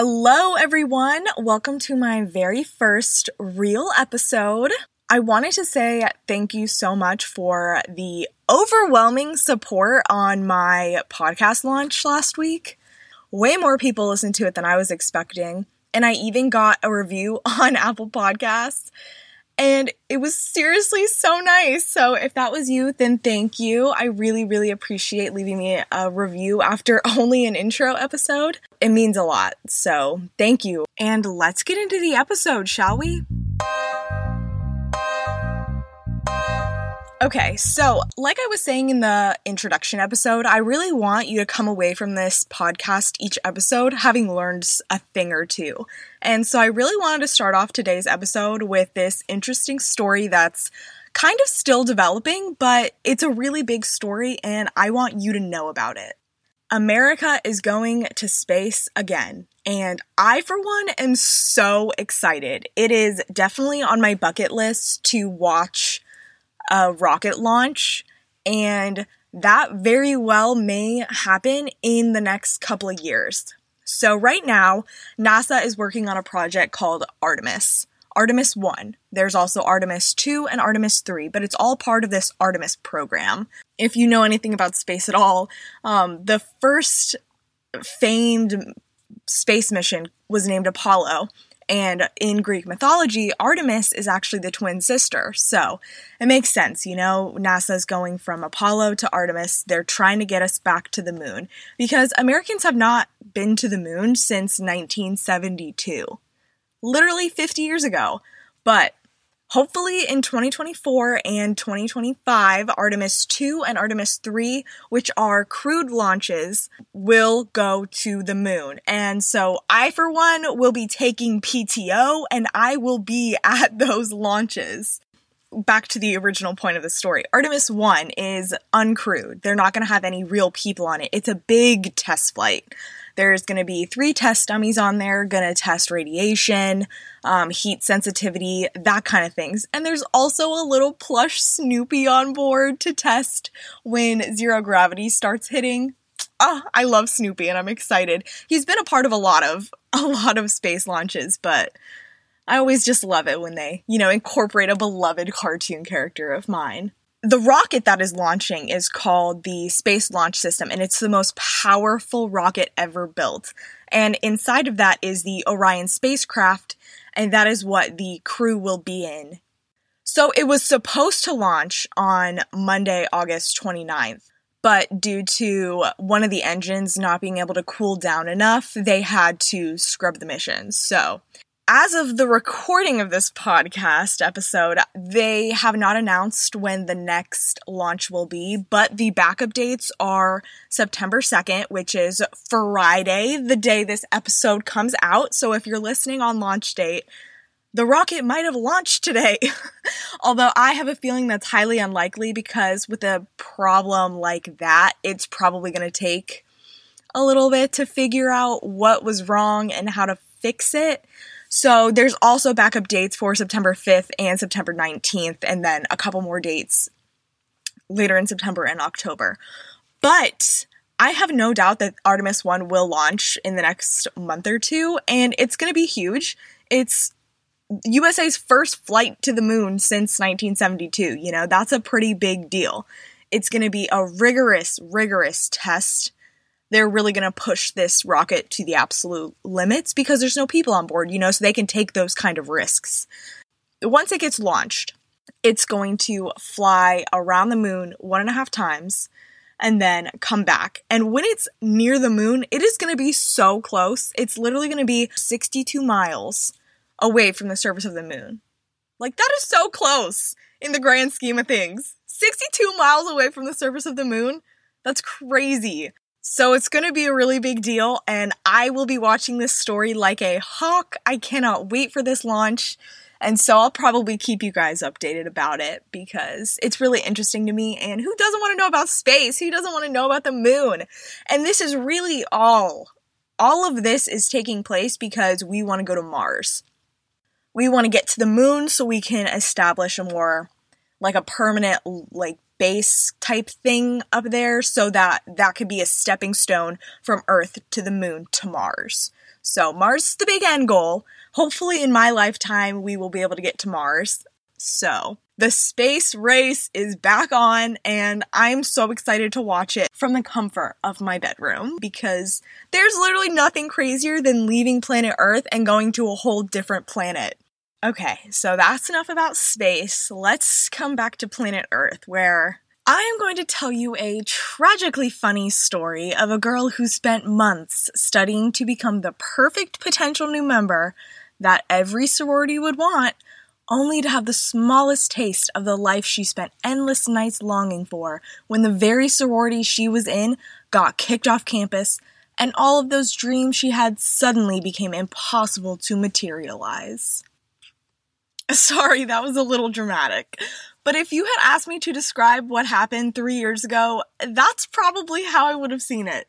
Hello, everyone. Welcome to my very first real episode. I wanted to say thank you so much for the overwhelming support on my podcast launch last week. Way more people listened to it than I was expecting, and I even got a review on Apple Podcasts. And it was seriously so nice. So, if that was you, then thank you. I really, really appreciate leaving me a review after only an intro episode. It means a lot. So, thank you. And let's get into the episode, shall we? Okay, so like I was saying in the introduction episode, I really want you to come away from this podcast each episode having learned a thing or two. And so I really wanted to start off today's episode with this interesting story that's kind of still developing, but it's a really big story and I want you to know about it. America is going to space again. And I, for one, am so excited. It is definitely on my bucket list to watch a rocket launch, and that very well may happen in the next couple of years. So, right now, NASA is working on a project called Artemis. Artemis 1. There's also Artemis 2 and Artemis 3, but it's all part of this Artemis program. If you know anything about space at all, um, the first famed space mission was named Apollo, and in Greek mythology, Artemis is actually the twin sister. So it makes sense, you know, NASA's going from Apollo to Artemis. They're trying to get us back to the moon because Americans have not been to the moon since 1972. Literally 50 years ago. But Hopefully in 2024 and 2025, Artemis 2 and Artemis 3, which are crewed launches, will go to the moon. And so I, for one, will be taking PTO and I will be at those launches. Back to the original point of the story. Artemis 1 is uncrewed. They're not going to have any real people on it. It's a big test flight. There's going to be three test dummies on there, going to test radiation, um, heat sensitivity, that kind of things. And there's also a little plush Snoopy on board to test when zero gravity starts hitting. Oh, I love Snoopy and I'm excited. He's been a part of a lot of a lot of space launches, but I always just love it when they, you know, incorporate a beloved cartoon character of mine the rocket that is launching is called the Space Launch System, and it's the most powerful rocket ever built. And inside of that is the Orion spacecraft, and that is what the crew will be in. So it was supposed to launch on Monday, August 29th, but due to one of the engines not being able to cool down enough, they had to scrub the mission. So as of the recording of this podcast episode, they have not announced when the next launch will be, but the backup dates are September 2nd, which is Friday, the day this episode comes out. So if you're listening on launch date, the rocket might have launched today. Although I have a feeling that's highly unlikely because with a problem like that, it's probably going to take a little bit to figure out what was wrong and how to fix it. So there's also backup dates for September 5th and September 19th, and then a couple more dates later in September and October. But I have no doubt that Artemis 1 will launch in the next month or two, and it's going to be huge. It's USA's first flight to the moon since 1972. You know, that's a pretty big deal. It's going to be a rigorous, rigorous test they're really going to push this rocket to the absolute limits because there's no people on board, you know, so they can take those kind of risks. Once it gets launched, it's going to fly around the moon one and a half times and then come back. And when it's near the moon, it is going to be so close. It's literally going to be 62 miles away from the surface of the moon. Like, that is so close in the grand scheme of things. 62 miles away from the surface of the moon? That's crazy. So it's going to be a really big deal, and I will be watching this story like a hawk. I cannot wait for this launch. And so I'll probably keep you guys updated about it because it's really interesting to me. And who doesn't want to know about space? Who doesn't want to know about the moon? And this is really all. All of this is taking place because we want to go to Mars. We want to get to the moon so we can establish a more like a permanent like base type thing up there so that that could be a stepping stone from Earth to the moon to Mars. So, Mars is the big end goal. Hopefully, in my lifetime, we will be able to get to Mars. So, the space race is back on, and I'm so excited to watch it from the comfort of my bedroom because there's literally nothing crazier than leaving planet Earth and going to a whole different planet. Okay, so that's enough about space. Let's come back to planet Earth, where I am going to tell you a tragically funny story of a girl who spent months studying to become the perfect potential new member that every sorority would want only to have the smallest taste of the life she spent endless nights longing for when the very sorority she was in got kicked off campus and all of those dreams she had suddenly became impossible to materialize. Sorry, that was a little dramatic. But if you had asked me to describe what happened three years ago, that's probably how I would have seen it.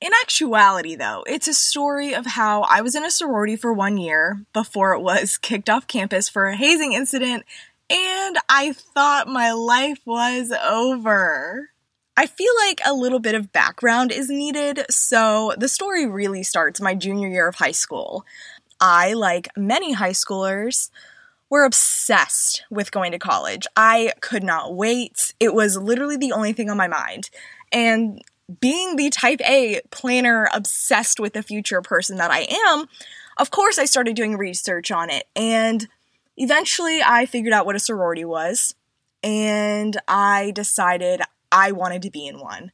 In actuality, though, it's a story of how I was in a sorority for one year before it was kicked off campus for a hazing incident, and I thought my life was over. I feel like a little bit of background is needed, so the story really starts my junior year of high school. I, like many high schoolers, were obsessed with going to college. I could not wait. It was literally the only thing on my mind. And being the type A planner obsessed with the future person that I am, of course I started doing research on it. And eventually I figured out what a sorority was. And I decided I wanted to be in one.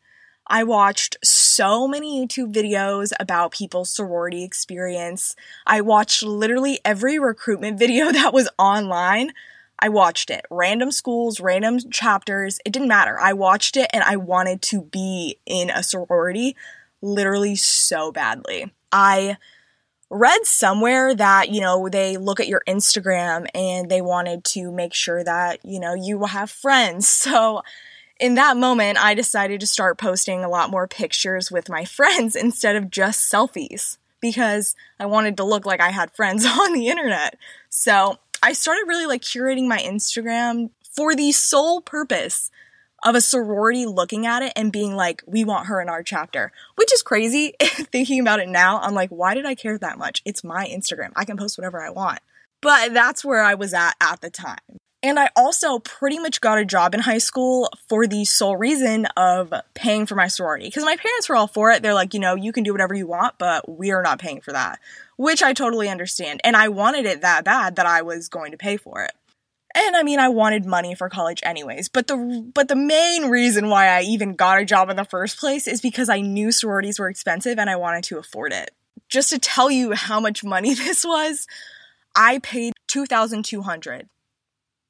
I watched so many YouTube videos about people's sorority experience. I watched literally every recruitment video that was online. I watched it. Random schools, random chapters, it didn't matter. I watched it and I wanted to be in a sorority literally so badly. I read somewhere that, you know, they look at your Instagram and they wanted to make sure that, you know, you have friends. So in that moment, I decided to start posting a lot more pictures with my friends instead of just selfies because I wanted to look like I had friends on the internet. So I started really like curating my Instagram for the sole purpose of a sorority looking at it and being like, we want her in our chapter, which is crazy. Thinking about it now, I'm like, why did I care that much? It's my Instagram. I can post whatever I want. But that's where I was at at the time. And I also pretty much got a job in high school for the sole reason of paying for my sorority. Because my parents were all for it. They're like, you know, you can do whatever you want, but we are not paying for that which I totally understand. And I wanted it that bad that I was going to pay for it. And I mean, I wanted money for college anyways, but the but the main reason why I even got a job in the first place is because I knew sororities were expensive and I wanted to afford it. Just to tell you how much money this was, I paid 2200.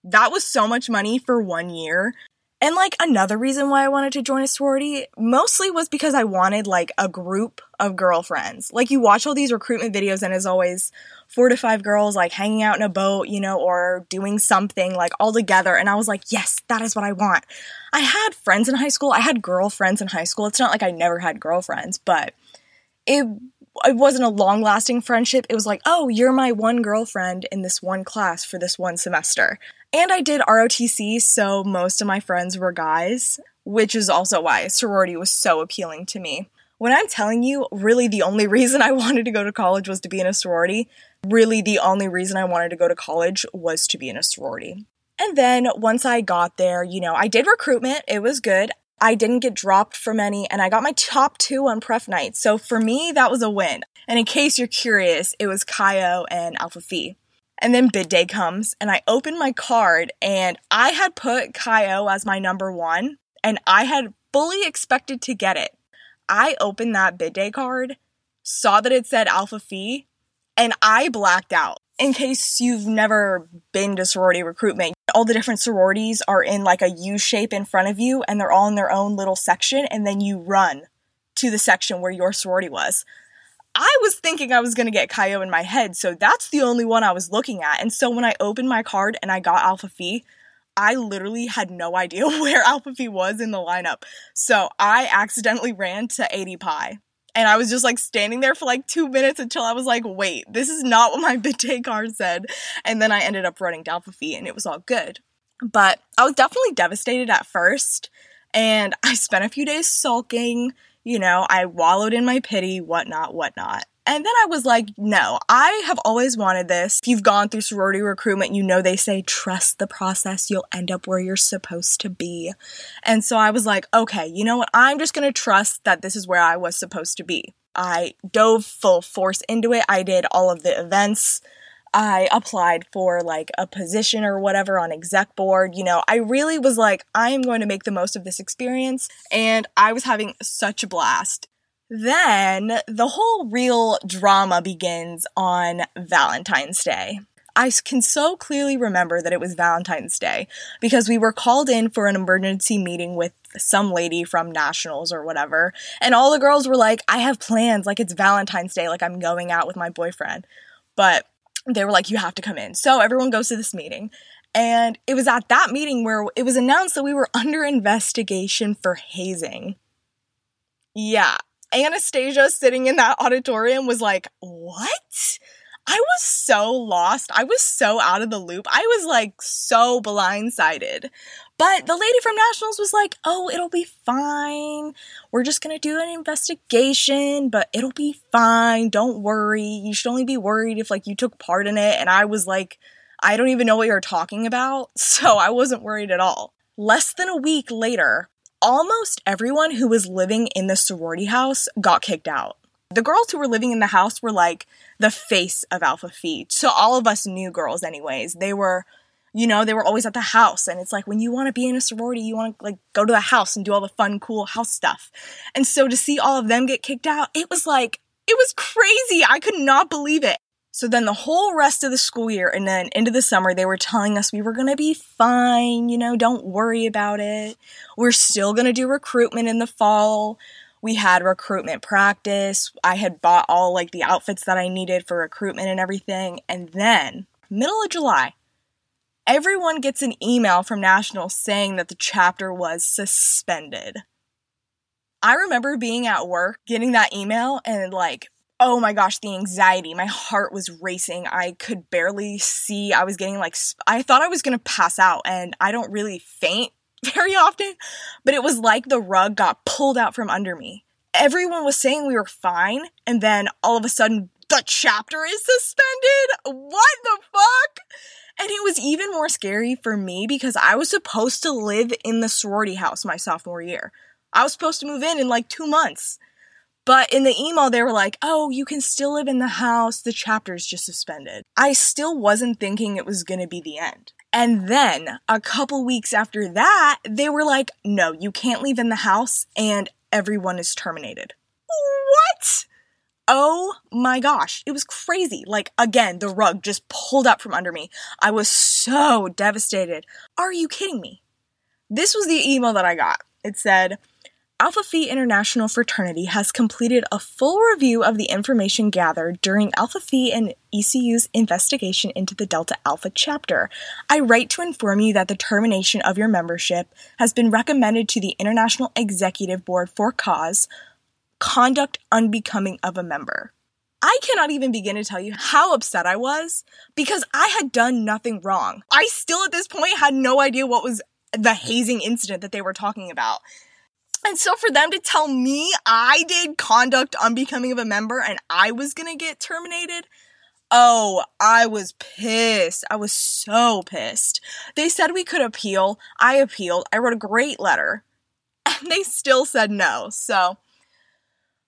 That was so much money for 1 year and like another reason why I wanted to join a sorority mostly was because I wanted like a group of girlfriends. Like you watch all these recruitment videos and as always four to five girls like hanging out in a boat, you know, or doing something like all together and I was like, "Yes, that is what I want." I had friends in high school. I had girlfriends in high school. It's not like I never had girlfriends, but it it wasn't a long lasting friendship. It was like, oh, you're my one girlfriend in this one class for this one semester. And I did ROTC, so most of my friends were guys, which is also why sorority was so appealing to me. When I'm telling you, really the only reason I wanted to go to college was to be in a sorority, really the only reason I wanted to go to college was to be in a sorority. And then once I got there, you know, I did recruitment, it was good. I didn't get dropped from any, and I got my top two on pref night. So for me, that was a win. And in case you're curious, it was Chi O and Alpha Phi. And then bid day comes, and I open my card, and I had put Chi O as my number one, and I had fully expected to get it. I opened that bid day card, saw that it said Alpha Phi, and I blacked out. In case you've never been to sorority recruitment, all the different sororities are in like a U shape in front of you, and they're all in their own little section, and then you run to the section where your sorority was. I was thinking I was going to get Chi O in my head, so that's the only one I was looking at. And so when I opened my card and I got Alpha Phi, I literally had no idea where Alpha Phi was in the lineup. So I accidentally ran to ADPi. And I was just like standing there for like two minutes until I was like, wait, this is not what my bid day card said. And then I ended up running to Alpha Phi and it was all good. But I was definitely devastated at first. And I spent a few days sulking you know, I wallowed in my pity, whatnot, whatnot. And then I was like, no, I have always wanted this. If you've gone through sorority recruitment, you know they say trust the process, you'll end up where you're supposed to be. And so I was like, okay, you know what? I'm just to trust that this is where I was supposed to be. I dove full force into it. I did all of the events. I applied for like a position or whatever on exec board. You know, I really was like, I am going to make the most of this experience. And I was having such a blast. Then the whole real drama begins on Valentine's Day. I can so clearly remember that it was Valentine's Day because we were called in for an emergency meeting with some lady from Nationals or whatever. And all the girls were like, I have plans. Like, it's Valentine's Day. Like, I'm going out with my boyfriend. But they were like, you have to come in. So everyone goes to this meeting. And it was at that meeting where it was announced that we were under investigation for hazing. Yeah. Anastasia sitting in that auditorium was like, what? So lost. I was so out of the loop. I was like so blindsided. But the lady from Nationals was like, oh, it'll be fine. We're just gonna do an investigation, but it'll be fine. Don't worry. You should only be worried if like you took part in it. And I was like, I don't even know what you're talking about. So I wasn't worried at all. Less than a week later, almost everyone who was living in the sorority house got kicked out. The girls who were living in the house were like the face of Alpha Phi. So all of us new girls, anyways, they were you know, they were always at the house. And it's like when you want to be in a sorority, you want to like go to the house and do all the fun, cool house stuff. And so to see all of them get kicked out, it was like, it was crazy. I could not believe it. So then the whole rest of the school year and then into the summer, they were telling us we were going to be fine. You know, don't worry about it. We're still going to do recruitment in the fall. We had recruitment practice. I had bought all like the outfits that I needed for recruitment and everything. And then, middle of July, everyone gets an email from National saying that the chapter was suspended. I remember being at work, getting that email, and like, oh my gosh, the anxiety. My heart was racing. I could barely see. I was getting like, I thought I was gonna pass out, and I don't really faint very often, but it was like the rug got pulled out from under me. Everyone was saying we were fine, and then all of a sudden, the chapter is suspended? What the fuck? And it was even more scary for me because I was supposed to live in the sorority house my sophomore year. I was supposed to move in in like two months. But in the email, they were like, oh, you can still live in the house. The chapter is just suspended. I still wasn't thinking it was going to be the end. And then a couple weeks after that, they were like, no, you can't leave in the house and everyone is terminated. What? Oh my gosh, it was crazy. Like, again, the rug just pulled up from under me. I was so devastated. Are you kidding me? This was the email that I got. It said, Alpha Phi International Fraternity has completed a full review of the information gathered during Alpha Phi and ECU's investigation into the Delta Alpha chapter. I write to inform you that the termination of your membership has been recommended to the International Executive Board for cause conduct unbecoming of a member. I cannot even begin to tell you how upset I was because I had done nothing wrong. I still at this point had no idea what was the hazing incident that they were talking about. And so for them to tell me I did conduct unbecoming of a member and I was gonna get terminated, oh, I was pissed. I was so pissed. They said we could appeal. I appealed. I wrote a great letter. And they still said no. So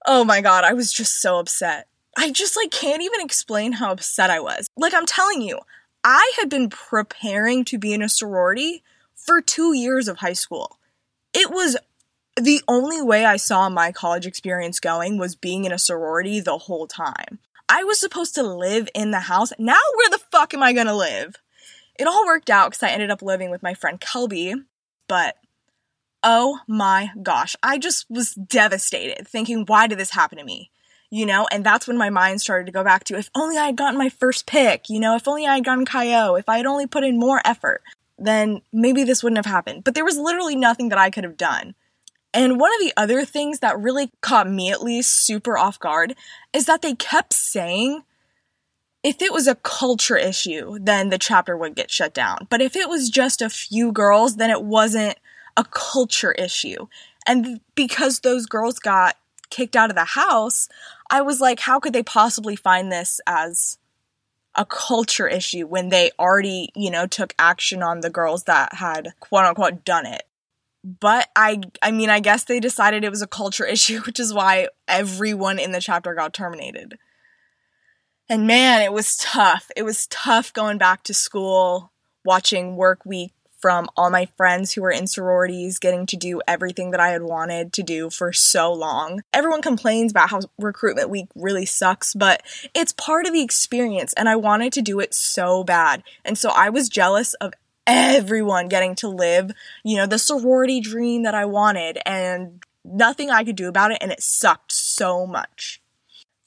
Oh my god, I was just so upset. I just like can't even explain how upset I was. Like I'm telling you, I had been preparing to be in a sorority for 2 years of high school. It was the only way I saw my college experience going was being in a sorority the whole time. I was supposed to live in the house. Now where the fuck am I to live? It all worked out cuz I ended up living with my friend Kelby, but Oh my gosh. I just was devastated thinking, why did this happen to me? You know, and that's when my mind started to go back to if only I had gotten my first pick, you know, if only I had gotten Chi O, if I had only put in more effort, then maybe this wouldn't have happened. But there was literally nothing that I could have done. And one of the other things that really caught me at least super off guard is that they kept saying if it was a culture issue, then the chapter would get shut down. But if it was just a few girls, then it wasn't a culture issue. And because those girls got kicked out of the house, I was like, how could they possibly find this as a culture issue when they already, you know, took action on the girls that had quote unquote done it? But I I mean, I guess they decided it was a culture issue, which is why everyone in the chapter got terminated. And man, it was tough. It was tough going back to school, watching work week from all my friends who were in sororities, getting to do everything that I had wanted to do for so long. Everyone complains about how recruitment week really sucks, but it's part of the experience, and I wanted to do it so bad. And so I was jealous of everyone getting to live, you know, the sorority dream that I wanted, and nothing I could do about it, and it sucked so much.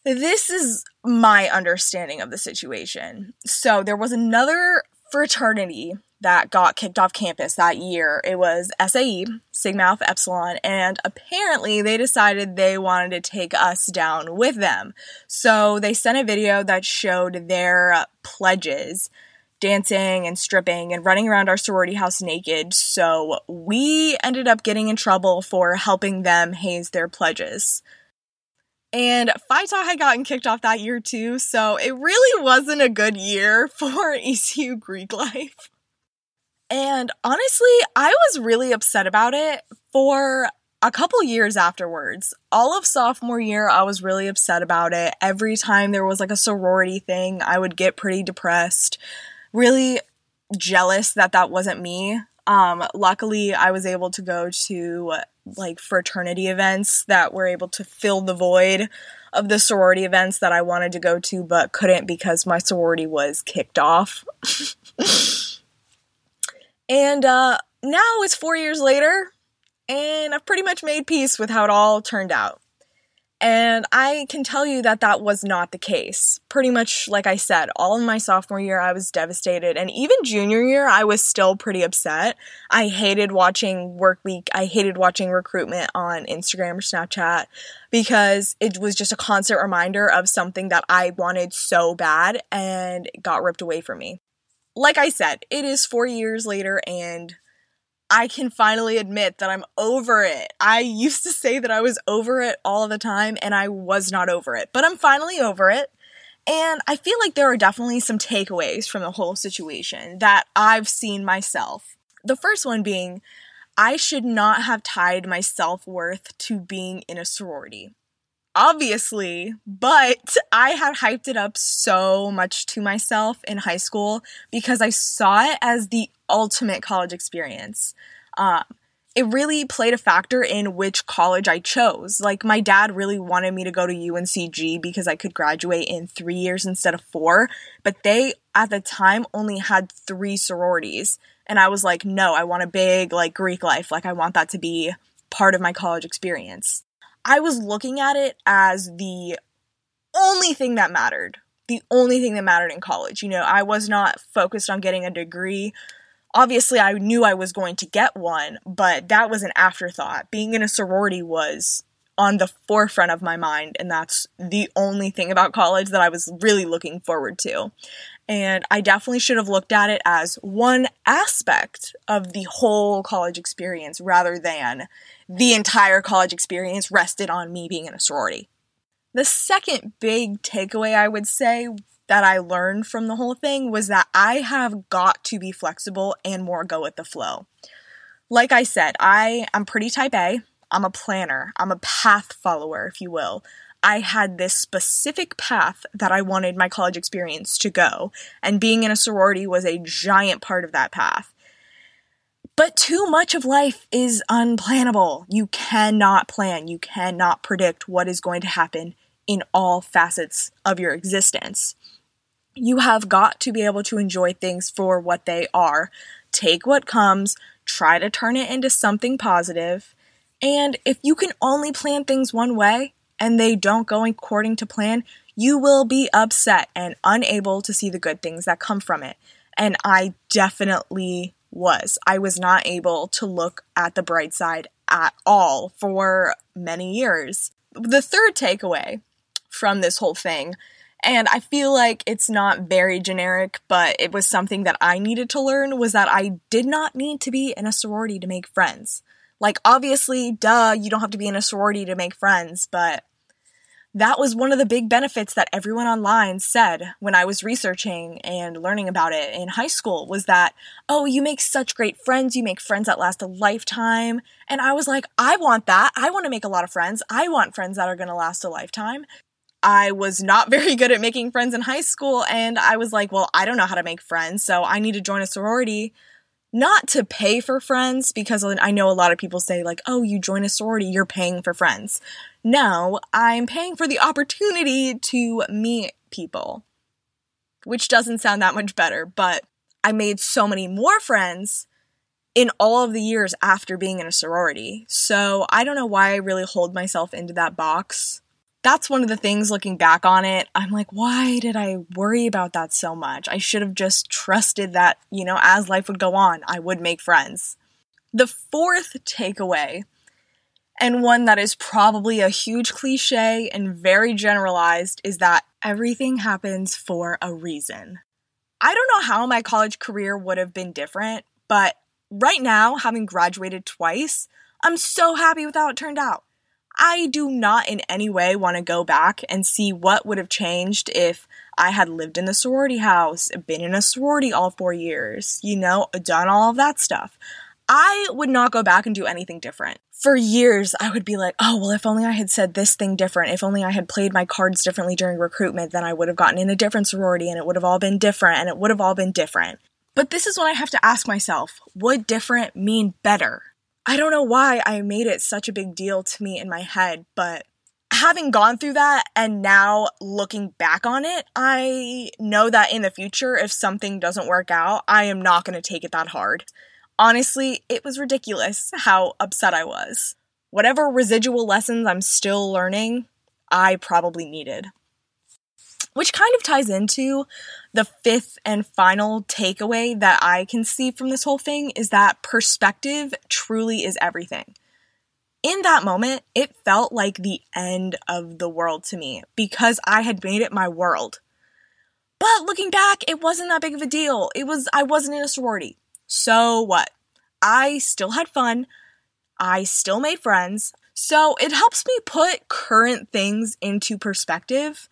This is my understanding of the situation. So there was another fraternity that got kicked off campus that year. It was SAE, Sigma Alpha Epsilon, and apparently they decided they wanted to take us down with them. So they sent a video that showed their pledges dancing and stripping and running around our sorority house naked. So we ended up getting in trouble for helping them haze their pledges. And Phi Tau had gotten kicked off that year too, so it really wasn't a good year for ECU Greek life. And honestly, I was really upset about it for a couple years afterwards. All of sophomore year, I was really upset about it. Every time there was like a sorority thing, I would get pretty depressed, really jealous that that wasn't me. Um, luckily, I was able to go to like fraternity events that were able to fill the void of the sorority events that I wanted to go to but couldn't because my sorority was kicked off. And uh, now it's four years later, and I've pretty much made peace with how it all turned out. And I can tell you that that was not the case. Pretty much, like I said, all of my sophomore year, I was devastated. And even junior year, I was still pretty upset. I hated watching work week. I hated watching recruitment on Instagram or Snapchat because it was just a constant reminder of something that I wanted so bad and got ripped away from me like I said, it is four years later and I can finally admit that I'm over it. I used to say that I was over it all the time and I was not over it, but I'm finally over it. And I feel like there are definitely some takeaways from the whole situation that I've seen myself. The first one being, I should not have tied my self worth to being in a sorority obviously, but I had hyped it up so much to myself in high school because I saw it as the ultimate college experience. Um, it really played a factor in which college I chose. Like, my dad really wanted me to go to UNCG because I could graduate in three years instead of four, but they at the time only had three sororities. And I was like, no, I want a big, like, Greek life. Like, I want that to be part of my college experience. I was looking at it as the only thing that mattered. The only thing that mattered in college. You know, I was not focused on getting a degree. Obviously, I knew I was going to get one, but that was an afterthought. Being in a sorority was on the forefront of my mind, and that's the only thing about college that I was really looking forward to. And I definitely should have looked at it as one aspect of the whole college experience rather than the entire college experience rested on me being in a sorority. The second big takeaway I would say that I learned from the whole thing was that I have got to be flexible and more go with the flow. Like I said, I am pretty type A. I'm a planner. I'm a path follower, if you will. I had this specific path that I wanted my college experience to go, and being in a sorority was a giant part of that path. But too much of life is unplannable. You cannot plan, you cannot predict what is going to happen in all facets of your existence. You have got to be able to enjoy things for what they are. Take what comes, try to turn it into something positive, and if you can only plan things one way and they don't go according to plan, you will be upset and unable to see the good things that come from it. And I definitely was. I was not able to look at the bright side at all for many years. The third takeaway from this whole thing, and I feel like it's not very generic, but it was something that I needed to learn, was that I did not need to be in a sorority to make friends. Like, obviously, duh, you don't have to be in a sorority to make friends, but that was one of the big benefits that everyone online said when I was researching and learning about it in high school was that, oh, you make such great friends, you make friends that last a lifetime. And I was like, I want that. I want to make a lot of friends. I want friends that are going to last a lifetime. I was not very good at making friends in high school, and I was like, well, I don't know how to make friends, so I need to join a sorority not to pay for friends because I know a lot of people say like, "Oh, you join a sorority, you're paying for friends." No, I'm paying for the opportunity to meet people. Which doesn't sound that much better, but I made so many more friends in all of the years after being in a sorority. So, I don't know why I really hold myself into that box that's one of the things looking back on it. I'm like, why did I worry about that so much? I should have just trusted that, you know, as life would go on, I would make friends. The fourth takeaway, and one that is probably a huge cliche and very generalized, is that everything happens for a reason. I don't know how my college career would have been different, but right now, having graduated twice, I'm so happy with how it turned out. I do not in any way want to go back and see what would have changed if I had lived in the sorority house, been in a sorority all four years, you know, done all of that stuff. I would not go back and do anything different. For years, I would be like, oh, well, if only I had said this thing different, if only I had played my cards differently during recruitment, then I would have gotten in a different sorority and it would have all been different and it would have all been different. But this is when I have to ask myself would different mean better? I don't know why I made it such a big deal to me in my head, but having gone through that and now looking back on it, I know that in the future, if something doesn't work out, I am not going to take it that hard. Honestly, it was ridiculous how upset I was. Whatever residual lessons I'm still learning, I probably needed. Which kind of ties into the fifth and final takeaway that I can see from this whole thing is that perspective truly is everything. In that moment, it felt like the end of the world to me because I had made it my world. But looking back, it wasn't that big of a deal. It was I wasn't in a sorority. So what? I still had fun. I still made friends. So it helps me put current things into perspective.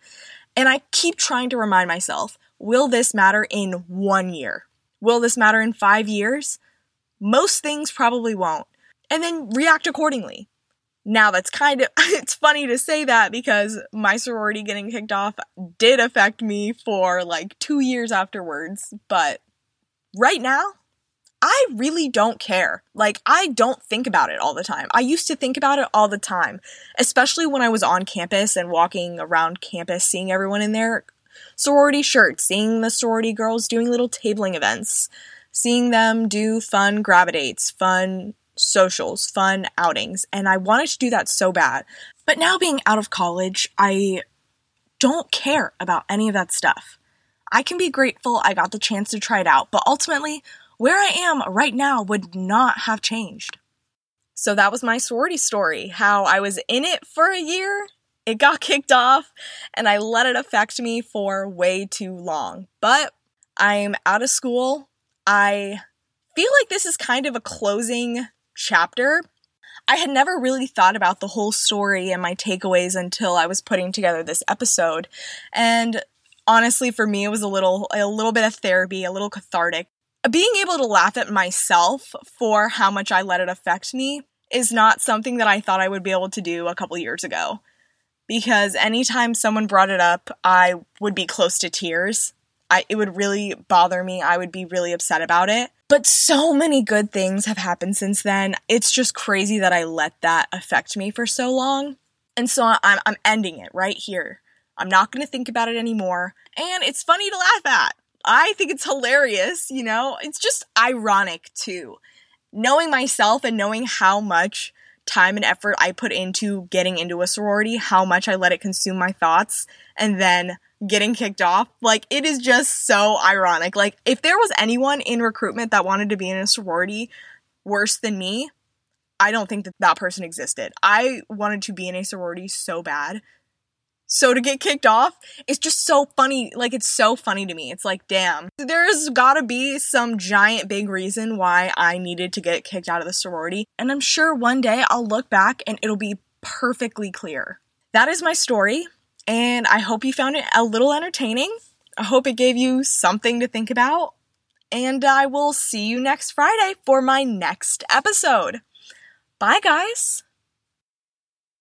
And I keep trying to remind myself Will this matter in one year? Will this matter in five years? Most things probably won't. And then react accordingly. Now that's kind of, it's funny to say that because my sorority getting kicked off did affect me for like two years afterwards. But right now, really don't care. Like, I don't think about it all the time. I used to think about it all the time, especially when I was on campus and walking around campus, seeing everyone in their sorority shirts, seeing the sorority girls doing little tabling events, seeing them do fun grab-a-dates, fun socials, fun outings, and I wanted to do that so bad. But now being out of college, I don't care about any of that stuff. I can be grateful I got the chance to try it out, but ultimately, where I am right now would not have changed. So that was my sorority story how I was in it for a year it got kicked off and I let it affect me for way too long. But I'm out of school. I feel like this is kind of a closing chapter. I had never really thought about the whole story and my takeaways until I was putting together this episode. And honestly for me it was a little a little bit of therapy, a little cathartic. Being able to laugh at myself for how much I let it affect me is not something that I thought I would be able to do a couple years ago because anytime someone brought it up, I would be close to tears. I, it would really bother me. I would be really upset about it. But so many good things have happened since then. It's just crazy that I let that affect me for so long. And so I'm, I'm ending it right here. I'm not going to think about it anymore. And it's funny to laugh at. I think it's hilarious, you know? It's just ironic too. Knowing myself and knowing how much time and effort I put into getting into a sorority, how much I let it consume my thoughts, and then getting kicked off. Like, it is just so ironic. Like, if there was anyone in recruitment that wanted to be in a sorority worse than me, I don't think that that person existed. I wanted to be in a sorority so bad so to get kicked off, it's just so funny. Like, it's so funny to me. It's like, damn, there's gotta be some giant big reason why I needed to get kicked out of the sorority. And I'm sure one day I'll look back and it'll be perfectly clear. that is my story, and I hope you found it a little entertaining. I hope it gave you something to think about, and I will see you next Friday for my next episode. Bye, guys.